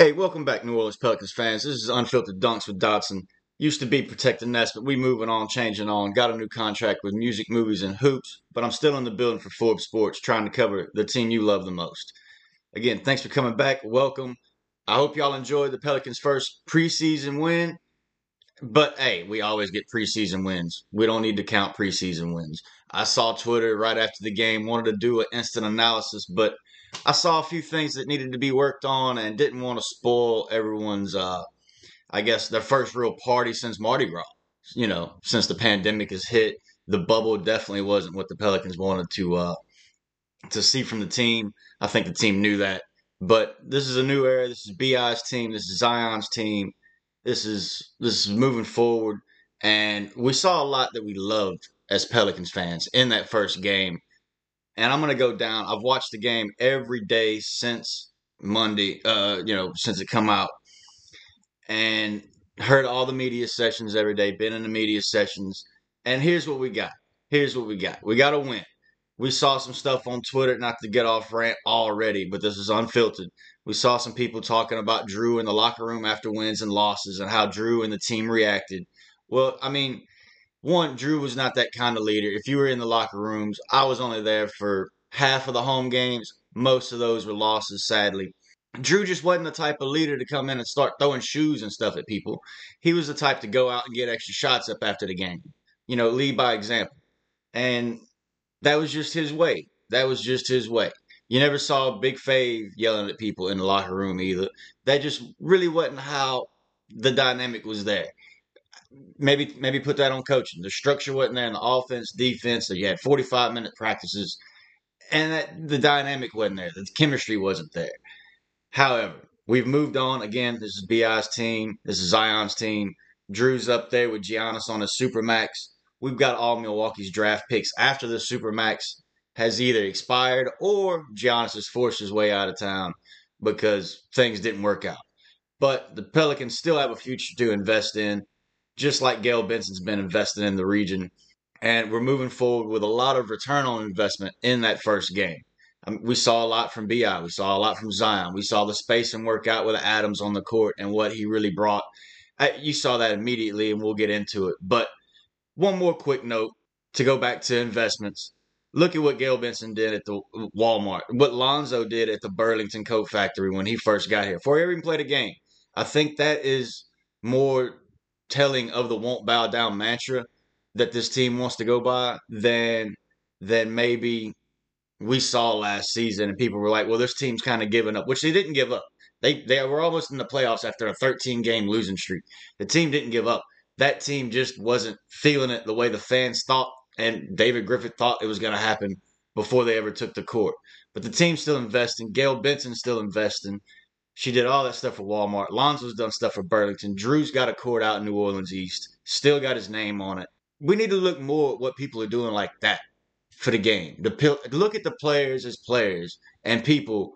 Hey, welcome back, New Orleans Pelicans fans. This is Unfiltered Dunks with Dodson. Used to be Protect the Nest, but we moving on, changing on. Got a new contract with Music, Movies, and Hoops, but I'm still in the building for Forbes Sports, trying to cover the team you love the most. Again, thanks for coming back. Welcome. I hope y'all enjoyed the Pelicans' first preseason win. But hey, we always get preseason wins. We don't need to count preseason wins. I saw Twitter right after the game, wanted to do an instant analysis, but I saw a few things that needed to be worked on and didn't want to spoil everyone's, uh, I guess, their first real party since Mardi Gras. You know, since the pandemic has hit, the bubble definitely wasn't what the Pelicans wanted to uh, to see from the team. I think the team knew that. But this is a new era. This is Bi's team. This is Zion's team. This is this is moving forward, and we saw a lot that we loved as Pelicans fans in that first game and I'm gonna go down. I've watched the game every day since Monday. Uh, you know, since it come out, and heard all the media sessions every day. Been in the media sessions, and here's what we got. Here's what we got. We got a win. We saw some stuff on Twitter, not to get off rant already, but this is unfiltered. We saw some people talking about Jrue in the locker room after wins and losses and how Jrue and the team reacted. Well, I mean, one, Jrue was not that kind of leader. If you were in the locker rooms, I was only there for half of the home games. Most of those were losses, sadly. Jrue just wasn't the type of leader to come in and start throwing shoes and stuff at people. He was the type to go out and get extra shots up after the game. You know, lead by example. And that was just his way. That was just his way. You never saw Big Fave yelling at people in the locker room either. That just really wasn't how the dynamic was there maybe maybe put that on coaching. The structure wasn't there in the offense, defense. So you had 45 minute practices, and that, the dynamic wasn't there. The chemistry wasn't there. However, we've moved on. Again, this is Bi's team. This is Zion's team. Jrue's up there with Giannis on a supermax. We've got all Milwaukee's draft picks after the supermax has either expired or Giannis has forced his way out of town because things didn't work out. But the Pelicans still have a future to invest in just like Gayle Benson's been invested in the region. And we're moving forward with a lot of return on investment in that first game. Um, we saw a lot from Bi. We saw a lot from Zion. We saw the space and work out with Adams on the court and what he really brought. I, you saw that immediately, and we'll get into it. But one more quick note to go back to investments. Look at what Gayle Benson did at the Walmart, what Lonzo did at the Burlington Coat Factory when he first got here, before he even played a game. I think that is more telling of the won't bow down mantra that this team wants to go by than than maybe we saw last season and people were like, well, this team's kind of giving up, which they didn't give up. They they were almost in the playoffs after a 13 game losing streak. The team didn't give up. That team just wasn't feeling it the way the fans thought and David Griffin thought it was going to happen before they ever took the court. But the team's still investing. Gayle Benson's still investing. She did all that stuff for Walmart. Lonzo's done stuff for Burlington. Jrue's got a court out in New Orleans East. Still got his name on it. We need to look more at what people are doing like that for the game. The look at the players as players and people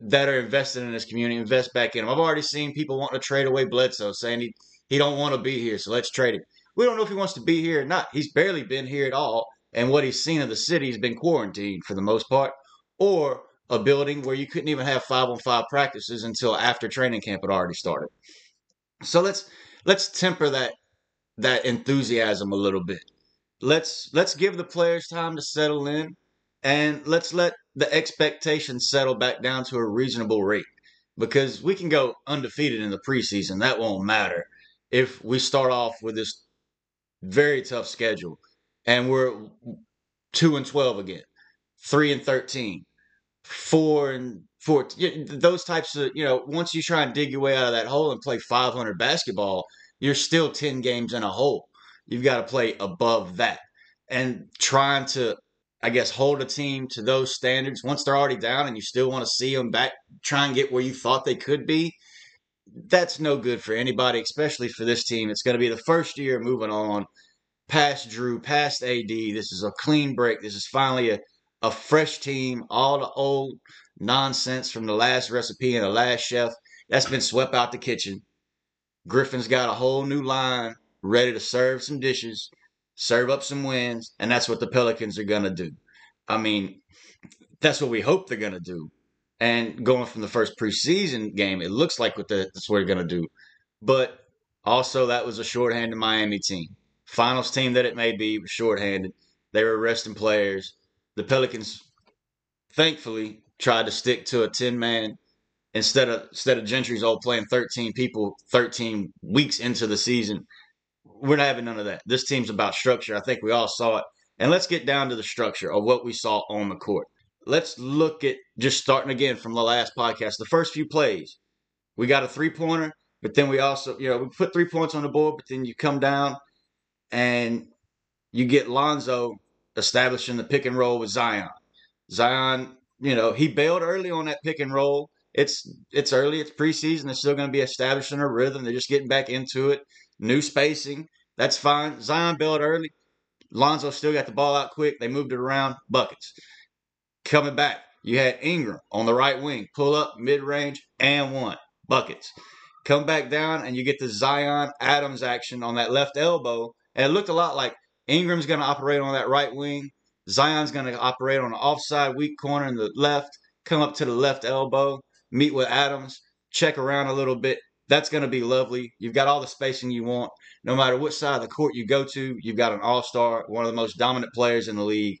that are invested in this community. Invest back in them. I've already seen people wanting to trade away Bledsoe, saying he he don't want to be here, so let's trade him. We don't know if he wants to be here or not. He's barely been here at all, and what he's seen of the city has been quarantined for the most part, or a building where you couldn't even have five on five practices until after training camp had already started. So let's let's temper that that enthusiasm a little bit. Let's let's give the players time to settle in and let's let the expectations settle back down to a reasonable rate because we can go undefeated in the preseason. That won't matter if we start off with this very tough schedule and we're 2 and 12 again, 3 and 13 four and four, those types of, you know, once you try and dig your way out of that hole and play 500 basketball, you're still 10 games in a hole. You've got to play above that. And trying to, I guess, hold a team to those standards once they're already down and you still want to see them back, try and get where you thought they could be. That's no good for anybody, especially for this team. It's going to be the first year moving on past Jrue, past AD. This is a clean break. This is finally a a fresh team, all the old nonsense from the last recipe and the last chef that's been swept out the kitchen. Griffin's got a whole new line ready to serve some dishes. serve up some wins, and that's what the Pelicans are going to do. I mean, that's what we hope they're going to do. And going from the first preseason game, it looks like what the, that's what they're going to do. But also, that was a shorthanded Miami team. Finals team that it may be shorthanded. They were resting players. The Pelicans, thankfully, tried to stick to a 10 man instead of instead of Gentry's old playing 13 people 13 weeks into the season. We're not having none of that. This team's about structure. I think we all saw it. And let's get down to the structure of what we saw on the court. Let's look at just starting again from the last podcast. The first few plays, we got a three pointer, but then we also, you know, we put three points on the board, but then you come down and you get Lonzo establishing the pick and roll with Zion. Zion, you know, he bailed early on that pick and roll. It's it's early, it's preseason. They're still going to be establishing a rhythm. They're just getting back into it. New spacing, that's fine. Zion bailed early. Lonzo still got the ball out quick. They moved it around, buckets. Coming back, you had Ingram on the right wing, pull up, mid range, and one, buckets. Come back down, and you get the Zion Adams action on that left elbow. And it looked a lot like Ingram's going to operate on that right wing. Zion's going to operate on the offside weak corner in the left, come up to the left elbow, meet with Adams, check around a little bit. That's going to be lovely. You've got all the spacing you want. No matter which side of the court you go to, you've got an all star, one of the most dominant players in the league.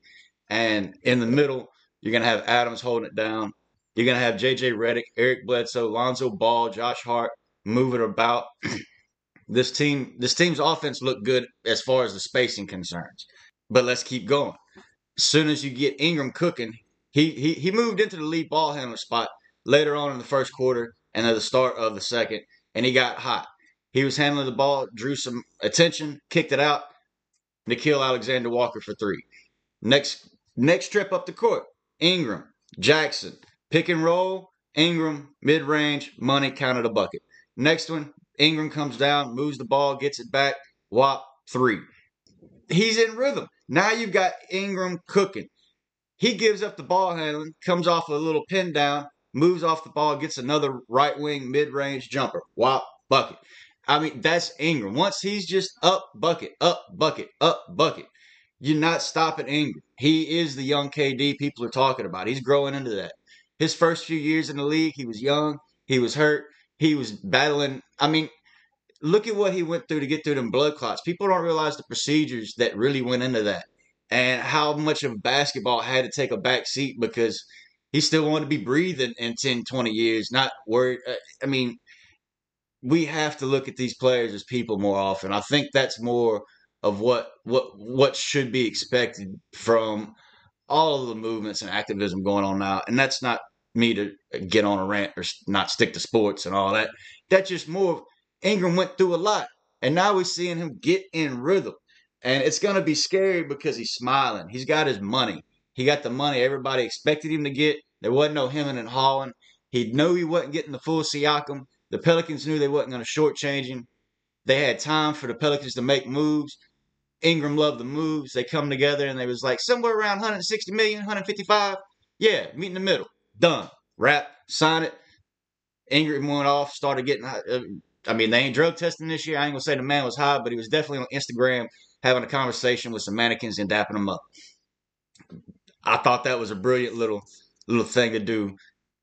And in the middle, you're going to have Adams holding it down. You're going to have J.J. Redick, Eric Bledsoe, Lonzo Ball, Josh Hart moving about. this team, this team's offense looked good as far as the spacing concerns. But let's keep going. As soon as you get Ingram cooking, he he, he moved into the lead ball handler spot later on in the first quarter and at the start of the second, and he got hot. He was handling the ball, drew some attention, kicked it out. Nickeil Alexander Walker for three. Next next trip up the court, Ingram, Jaxson, pick and roll, Ingram, mid range, money, counted a bucket. Next one, Ingram comes down, moves the ball, gets it back, whop, three. He's in rhythm. Now you've got Ingram cooking. He gives up the ball handling, comes off a little pin down, moves off the ball, gets another right wing mid range jumper. Whop, bucket. I mean, that's Ingram. Once he's just up bucket, up bucket, up bucket, you're not stopping Ingram. He is the young KD people are talking about. He's growing into that. His first few years in the league, he was young, he was hurt, he was battling. I mean, look at what he went through to get through them blood clots. People don't realize the procedures that really went into that and how much of basketball had to take a back seat because he still wanted to be breathing in 10, 20 years, not worried. Uh, I mean, we have to look at these players as people more often. I think that's more of what what what should be expected from all of the movements and activism going on now. And that's not me to get on a rant or not stick to sports and all that. That's just more Ingram went through a lot. And now we're seeing him get in rhythm. And it's going to be scary because he's smiling. He's got his money. He got the money everybody expected him to get. There wasn't no hemming and hawing. He knew he wasn't getting the full Siakam. The Pelicans knew they wasn't going to shortchange him. They had time for the Pelicans to make moves. Ingram loved the moves. They come together and they was like somewhere around 160 million, 155. Yeah, meet in the middle. Done. Wrap. Sign it. Ingram went off. Started getting. Uh, I mean, they ain't drug testing this year. I ain't gonna say the man was high, but he was definitely on Instagram having a conversation with some mannequins and dapping them up. I thought that was a brilliant little little thing to do.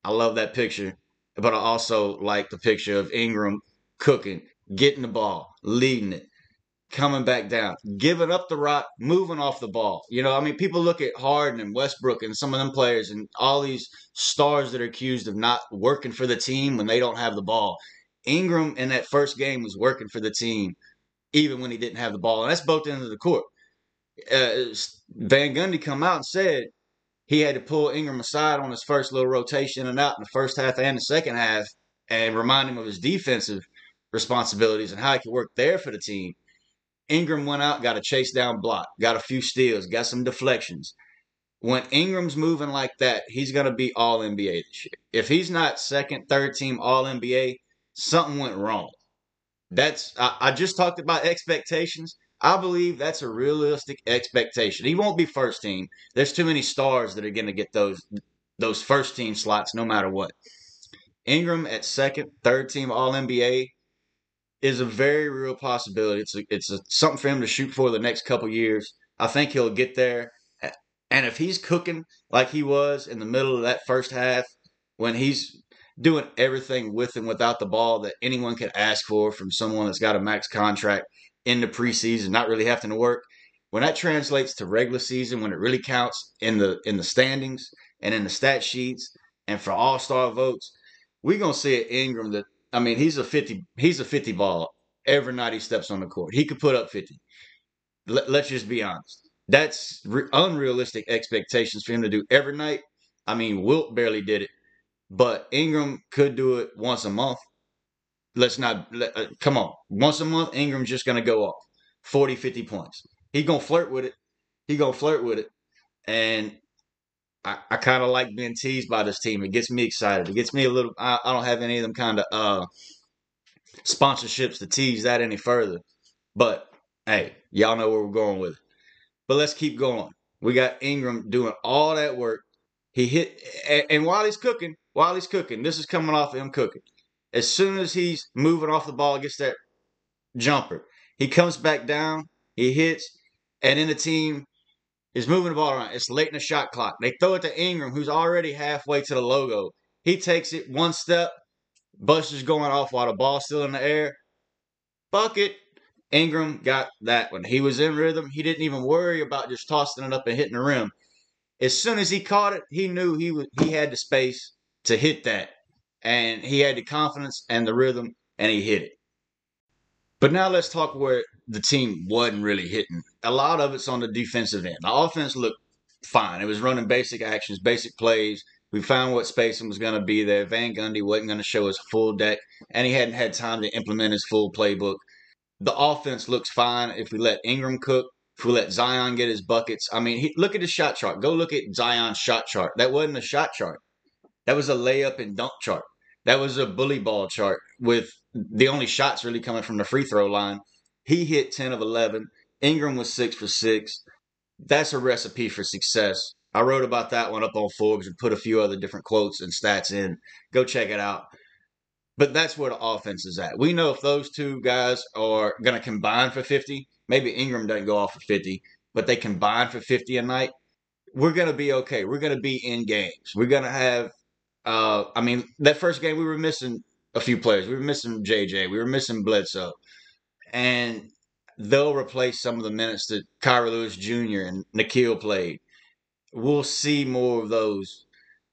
I love that picture but I also like the picture of Ingram cooking, getting the ball, leading it, coming back down, giving up the rock, moving off the ball. You know, I mean, people look at Harden and Westbrook and some of them players and all these stars that are accused of not working for the team when they don't have the ball. Ingram in that first game was working for the team even when he didn't have the ball, and that's both ends of the court. Uh, Van Gundy come out and said he had to pull Ingram aside on his first little rotation and out in the first half and the second half and remind him of his defensive responsibilities and how he could work there for the team. Ingram went out, got a chase down block, got a few steals, got some deflections. When Ingram's moving like that, he's going to be all NBA this year. If he's not second, third team all NBA, something went wrong. That's I, I just talked about expectations. I believe that's a realistic expectation. He won't be first team. There's too many stars that are going to get those those first team slots no matter what. Ingram at second, third team All NBA. Is a very real possibility. It's a, it's a, something for him to shoot for the next couple years. I think he'll get there. And if he's cooking like he was in the middle of that first half, when he's doing everything with and without the ball that anyone could ask for from someone that's got a max contract in the preseason, not really having to work, when that translates to regular season, when it really counts in the in the standings and in the stat sheets and for all star votes, we're gonna see an Ingram that I mean he's a fifty he's a fifty ball every night he steps on the court. He could put up fifty. Let, us just be honest. That's re- unrealistic expectations for him to do every night. I mean, Wilt barely did it, but Ingram could do it once a month. Let's not let, uh, come on. Once a month, Ingram's just gonna go off 40, 50 points. He gonna flirt with it. He gonna flirt with it, and I, I kind of like being teased by this team. It gets me excited. It gets me a little. I, I don't have any of them kind of uh, sponsorships to tease that any further. But hey, y'all know where we're going with it. But let's keep going. We got Ingram doing all that work. He hit, and, and while he's cooking, while he's cooking, this is coming off of him cooking. As soon as he's moving off the ball, gets that jumper, he comes back down, he hits, and then the team is moving the ball around. It's late in the shot clock. They throw it to Ingram, who's already halfway to the logo. He takes it one step. Buster's going off while the ball's still in the air. Bucket. Ingram got that one. He was in rhythm. He didn't even worry about just tossing it up and hitting the rim. As soon as he caught it, he knew he was he had the space to hit that. And he had the confidence and the rhythm and he hit it. But now let's talk where the team wasn't really hitting. A lot of it's on the defensive end. The offense looked fine. It was running basic actions, basic plays. We found what spacing was going to be there. Van Gundy wasn't going to show his full deck, and he hadn't had time to implement his full playbook. The offense looks fine if we let Ingram cook, if we let Zion get his buckets. I mean, he, look at his shot chart. Go look at Zion's shot chart. That wasn't a shot chart. That was a layup and dunk chart. That was a bully ball chart with the only shots really coming from the free throw line. He hit 10 of 11. Ingram was 6 for 6. That's a recipe for success. I wrote about that one up on Forbes and put a few other different quotes and stats in. Go check it out. But that's where the offense is at. We know if those two guys are going to combine for 50, maybe Ingram doesn't go off for 50, but they combine for 50 a night, we're going to be okay. We're going to be in games. We're going to have, uh, I mean, that first game we were missing a few players. We were missing JJ. We were missing Bledsoe. And they'll replace some of the minutes that Kira Lewis Jr. and Nickeil played. We'll see more of those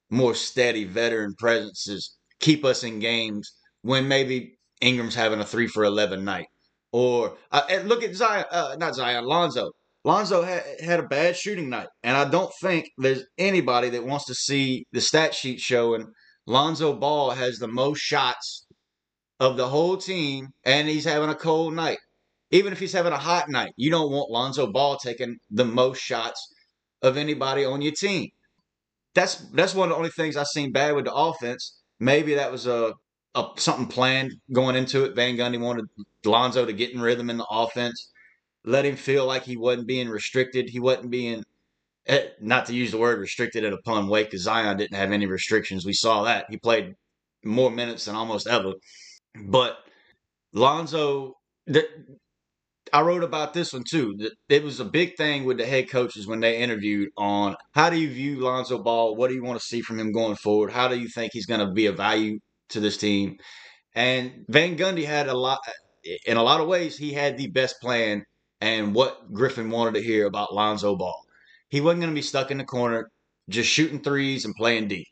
more steady veteran presences keep us in games when maybe Ingram's having a three for 11 night. Or uh, look at Zion, uh, not Zion, Lonzo. Lonzo had, had a bad shooting night. And I don't think there's anybody that wants to see the stat sheet showing Lonzo Ball has the most shots of the whole team and he's having a cold night. Even if he's having a hot night, you don't want Lonzo Ball taking the most shots of anybody on your team. That's that's one of the only things I've seen bad with the offense. Maybe that was a, a something planned going into it. Van Gundy wanted Lonzo to get in rhythm in the offense, let him feel like he wasn't being restricted. He wasn't being eh, not to use the word restricted at a pun way because Zion didn't have any restrictions. We saw that he played more minutes than almost ever. But Lonzo, the, I wrote about this one too. It was a big thing with the head coaches when they interviewed on how do you view Lonzo Ball? What do you want to see from him going forward? How do you think he's going to be a value to this team? And Van Gundy had a lot, in a lot of ways, he had the best plan and what Griffin wanted to hear about Lonzo Ball. He wasn't going to be stuck in the corner just shooting threes and playing D.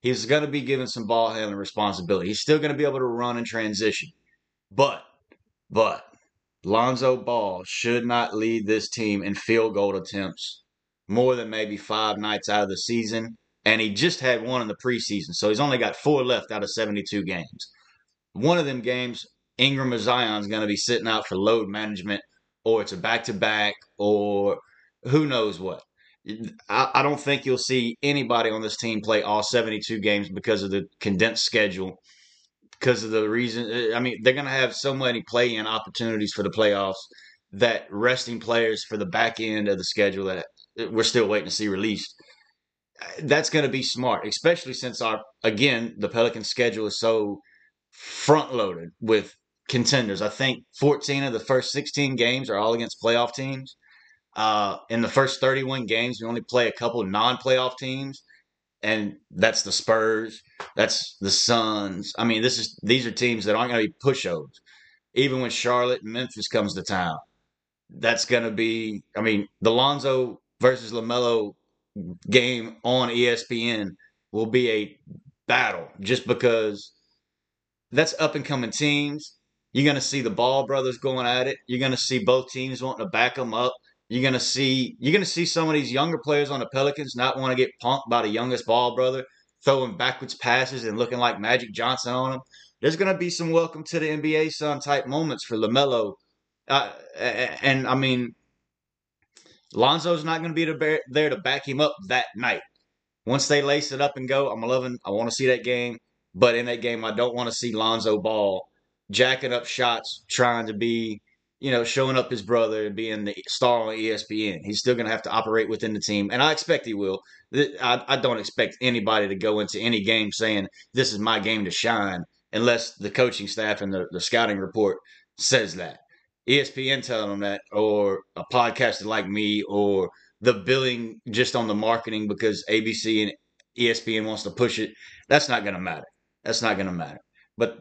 He's going to be given some ball handling responsibility. He's still going to be able to run and transition. But, but, Lonzo Ball should not lead this team in field goal attempts more than maybe five nights out of the season. And he just had one in the preseason. So he's only got four left out of 72 games. One of them games, Ingram or Zion's going to be sitting out for load management, or it's a back to back, or who knows what. I, don't think you'll see anybody on this team play all 72 games because of the condensed schedule because of the reason. Uh, I mean, they're going to have so many play-in opportunities for the playoffs that resting players for the back end of the schedule that we're still waiting to see released. That's going to be smart, especially since our again the Pelican schedule is so front loaded with contenders. I think 14 of the first 16 games are all against playoff teams. Uh, in the first 31 games, we only play a couple non-playoff teams, and that's the Spurs, that's the Suns. I mean, this is these are teams that aren't going to be pushovers. Even when Charlotte and Memphis comes to town, that's going to be. I mean, the Lonzo versus LaMelo game on ESPN will be a battle just because that's up and coming teams. You're going to see the Ball brothers going at it. You're going to see both teams wanting to back them up. You're to see you're to see some of these younger players on the Pelicans not want to get punked by the youngest Ball brother throwing backwards passes and looking like Magic Johnson on them. There's to be some welcome to the NBA son type moments for LaMelo. Uh, and I mean, Lonzo's not to be there to back him up that night. Once they lace it up and go, I'm loving. I want to see that game, but in that game, I don't want to see Lonzo Ball jacking up shots, trying to be, you know, showing up his brother and being the star on ESPN. He's still going to have to operate within the team, and I expect he will. I, I don't expect anybody to go into any game saying this is my game to shine, unless the coaching staff and the, the scouting report says that. ESPN telling them that, or a podcaster like me, or the billing just on the marketing because ABC and ESPN wants to push it, that's not going to matter. That's not going to matter. But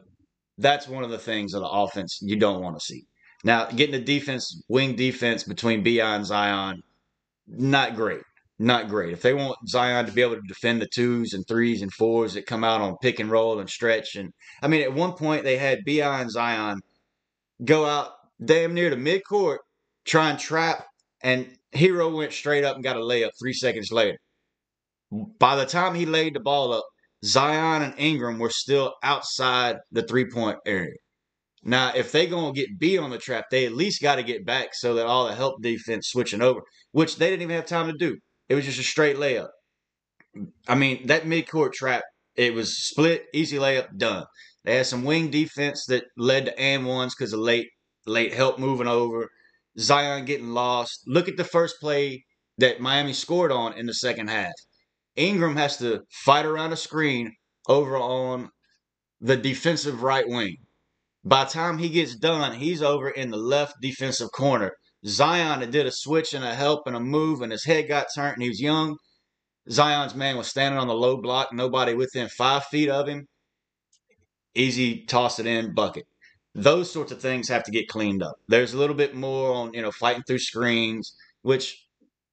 that's one of the things of the offense you don't want to see. Now, getting the defense, wing defense between Bi and Zion, not great. Not great. If they want Zion to be able to defend the twos and threes and fours that come out on pick and roll and stretch, and I mean, at one point they had Bi and Zion go out damn near the midcourt, try and trap, and Herro went straight up and got a layup three seconds later. By the time he laid the ball up, Zion and Ingram were still outside the three point area. Now, if they gonna get B on the trap, they at least got to get back so that all the help defense switching over, which they didn't even have time to do. It was just a straight layup. I mean, that midcourt trap, it was split, easy layup, done. They had some wing defense that led to and ones because of late late help moving over. Zion getting lost. Look at the first play that Miami scored on in the second half. Ingram has to fight around a screen over on the defensive right wing. By the time he gets done, he's over in the left defensive corner. Zion did a switch and a help and a move, and his head got turned, and he was young. Zion's man was standing on the low block, nobody within five feet of him. Easy toss it in, bucket those sorts of things have to get cleaned up. There's a little bit more on, you know, fighting through screens, which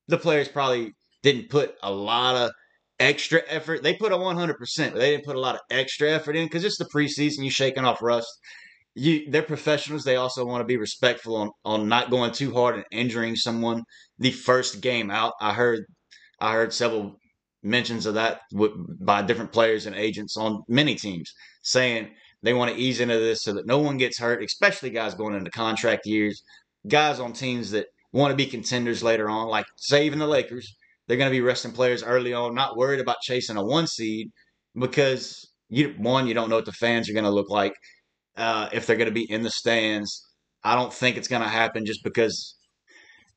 the players probably didn't put a lot of extra effort. They put a 100%, but they didn't put a lot of extra effort in because it's the preseason. You're shaking off rust. You, they're professionals. They also want to be respectful on, on not going too hard and injuring someone the first game out. I heard I heard several mentions of that by different players and agents on many teams saying they want to ease into this so that no one gets hurt, especially guys going into contract years, guys on teams that want to be contenders later on, like saving the Lakers. They're going to be resting players early on, not worried about chasing a one seed because you one you don't know what the fans are going to look like uh, if they're going to be in the stands. I don't think it's going to happen just because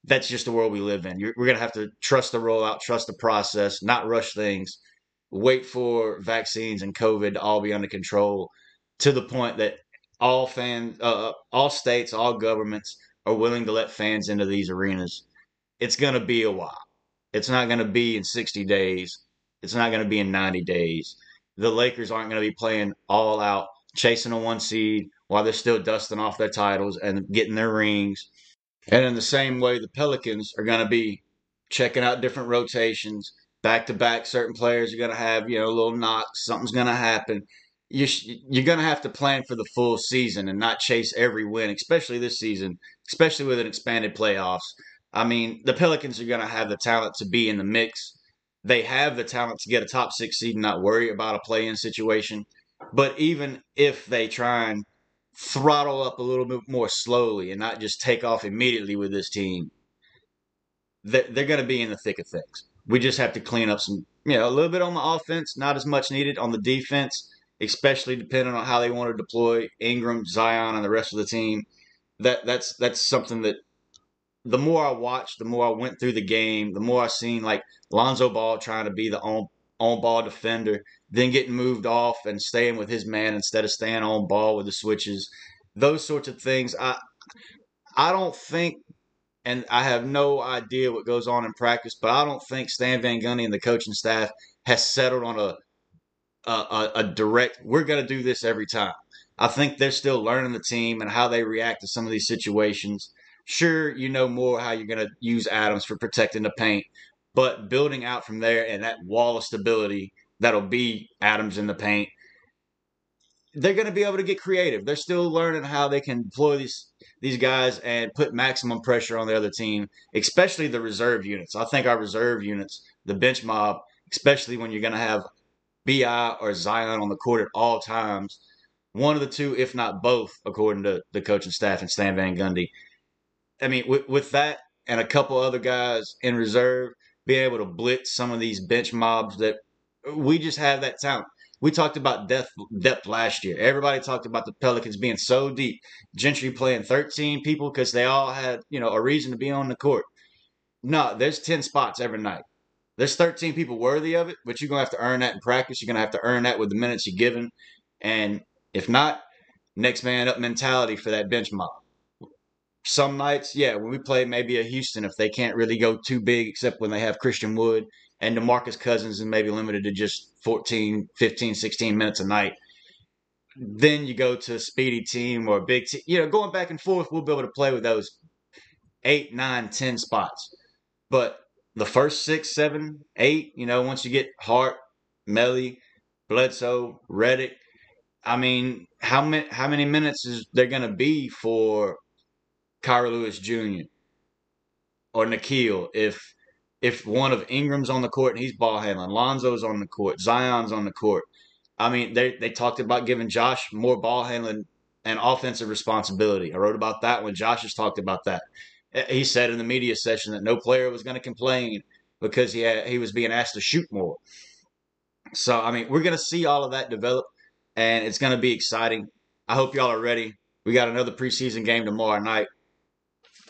that's just the world we live in. You're, we're going to have to trust the rollout, trust the process, not rush things, wait for vaccines and COVID to all be under control to the point that all fans, uh, all states, all governments are willing to let fans into these arenas. It's going to be a while. It's not going to be in 60 days. It's not going to be in 90 days. The Lakers aren't going to be playing all out, chasing a one seed while they're still dusting off their titles and getting their rings. And in the same way, the Pelicans are going to be checking out different rotations. Back to back, certain players are going to have, you know, a little knocks. Something's going to happen you you're going to have to plan for the full season and not chase every win, especially this season, especially with an expanded playoffs. I mean, the Pelicans are going to have the talent to be in the mix. They have the talent to get a top six seed and not worry about a play in situation. But even if they try and throttle up a little bit more slowly and not just take off immediately with this team, they're, going to be in the thick of things. We just have to clean up some, you know, a little bit on the offense, not as much needed on the defense especially depending on how they want to deploy Ingram, Zion, and the rest of the team. That that's that's something that the more I watched, the more I went through the game, the more I seen like Lonzo Ball trying to be the on on ball defender, then getting moved off and staying with his man instead of staying on ball with the switches. those sorts of things. I I don't think, and I have no idea what goes on in practice, but I don't think Stan Van Gundy and the coaching staff has settled on a a, a, direct. We're going to do this every time. I think they're still learning the team and how they react to some of these situations. Sure, you know more how you're going to use Adams for protecting the paint, but building out from there and that wall of stability that'll be Adams in the paint, they're going to be able to get creative. They're still learning how they can deploy these these guys and put maximum pressure on the other team, especially the reserve units. I think our reserve units, the bench mob, especially when you're going to have Bi or Zion on the court at all times, one of the two, if not both, according to the coaching staff and Stan Van Gundy. I mean, with, with that and a couple other guys in reserve, being able to blitz some of these bench mobs that we just have that talent. We talked about depth depth last year. Everybody talked about the Pelicans being so deep. Gentry playing 13 people because they all had, you know, a reason to be on the court. No, there's 10 spots every night. There's 13 people worthy of it, but you're gonna have to earn that in practice. You're gonna have to earn that with the minutes you're given. And if not, next man up mentality for that bench mob. Some nights, yeah, when we play maybe a Houston, if they can't really go too big, except when they have Christian Wood and DeMarcus Cousins and maybe limited to just 14, 15, 16 minutes a night. Then you go to a speedy team or a big team. You know, going back and forth, we'll be able to play with those eight, nine, ten spots. But the first six, seven, eight, you know, once you get Hart, Melli, Bledsoe, Redick, I mean, how many how many minutes is there going to be for Kira Lewis Jr. or Nickeil if if one of Ingram's on the court and he's ball handling, Lonzo's on the court, Zion's on the court. I mean, they they talked about giving Josh more ball handling and offensive responsibility. I wrote about that when Josh has talked about that. Eh, he said in the media session that no player was going to complain because he had, he was being asked to shoot more. So I mean, we're going to see all of that develop, and it's going to be exciting. I hope y'all are ready. We got another preseason game tomorrow night.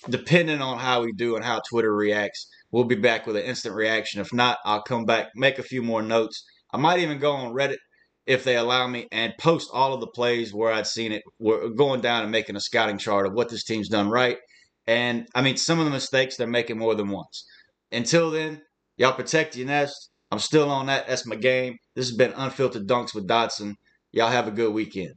Depending on how we do and how Twitter reacts, we'll be back with an instant reaction. If not, I'll come back, make a few more notes. I might even go on Reddit if they allow me and post all of the plays where I'd seen it. We're going down and making a scouting chart of what this team's done right. And I mean, some of the mistakes they're making more than once. Until then, y'all protect your nest. I'm still on that. That's my game. This has been Unfiltered Dunks with Dotson. Y'all have a good weekend.